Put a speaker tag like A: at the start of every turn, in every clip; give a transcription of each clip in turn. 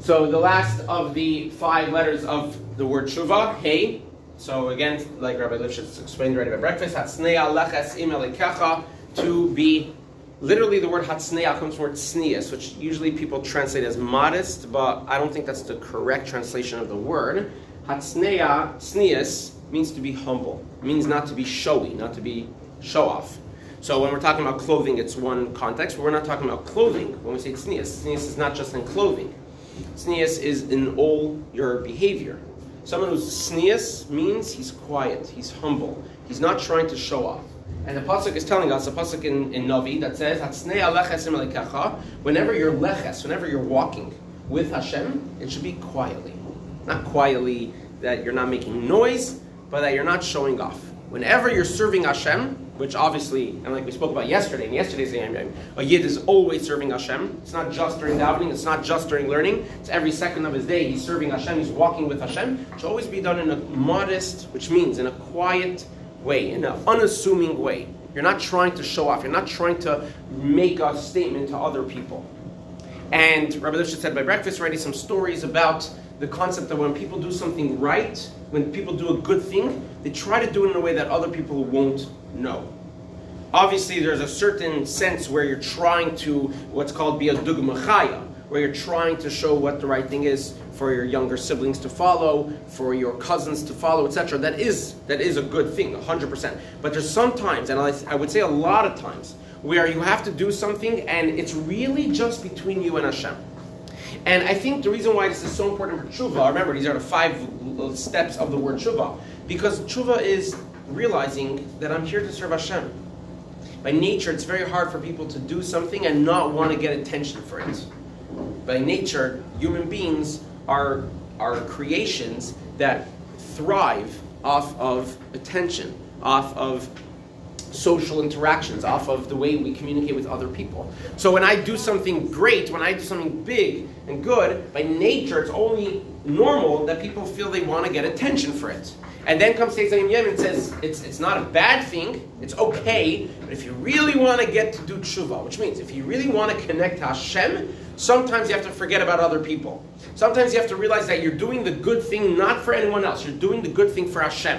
A: So the last of the five letters of the word tshuva, hey. So again, like Rabbi Lifshitz explained right at breakfast, hatsnea leches im elikecha, to be. Literally, the word hatsnea comes from the word which usually people translate as modest, but I don't think that's the correct translation of the word. Hatsnea, sneas, means to be humble. It means not to be showy, not to be show off. So when we're talking about clothing, it's one context, but we're not talking about clothing when we say sneas. Sneas is not just in clothing. Sneas is in all your behavior. Someone who's sneas means he's quiet, he's humble, he's not trying to show off. And the pasuk is telling us, a pasuk in, in Navi that says, whenever you're leches, whenever you're walking with Hashem, it should be quietly. Not quietly that you're not making noise, but that you're not showing off. Whenever you're serving Hashem, which obviously, and like we spoke about yesterday, in yesterday's Yom a Yid is always serving Hashem. It's not just during davening, it's not just during learning, it's every second of his day he's serving Hashem, he's walking with Hashem. It should always be done in a modest, which means in a quiet way, in an unassuming way. You're not trying to show off, you're not trying to make a statement to other people. And Rabbi Lifshitz said by breakfast already some stories about the concept that when people do something right, when people do a good thing, they try to do it in a way that other people won't know. Obviously, there's a certain sense where you're trying to what's called be a dugmachaya, where you're trying to show what the right thing is for your younger siblings to follow, for your cousins to follow, etc. That is that is a good thing, 100%. But there's sometimes, and I would say a lot of times, where you have to do something and it's really just between you and Hashem. And I think the reason why this is so important for tshuva, remember these are the five steps of the word tshuva, because tshuva is realizing that I'm here to serve Hashem. By nature, it's very hard for people to do something and not want to get attention for it. By nature, human beings are, are creations that thrive off of attention, off of social interactions, off of the way we communicate with other people. So when I do something great, when I do something big and good, by nature it's only normal that people feel they want to get attention for it. And then comes Seizayim Yem and says it's, it's not a bad thing, it's okay, but if you really want to get to do tshuva, which means if you really want to connect to Hashem, sometimes you have to forget about other people. Sometimes you have to realize that you're doing the good thing not for anyone else, you're doing the good thing for Hashem.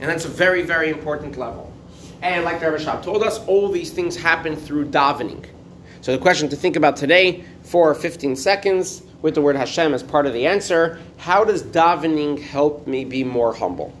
A: And that's a very, very important level. And like the Rebbe told us, all these things happen through davening. So the question to think about today for 15 seconds with the word Hashem as part of the answer, how does davening help me be more humble?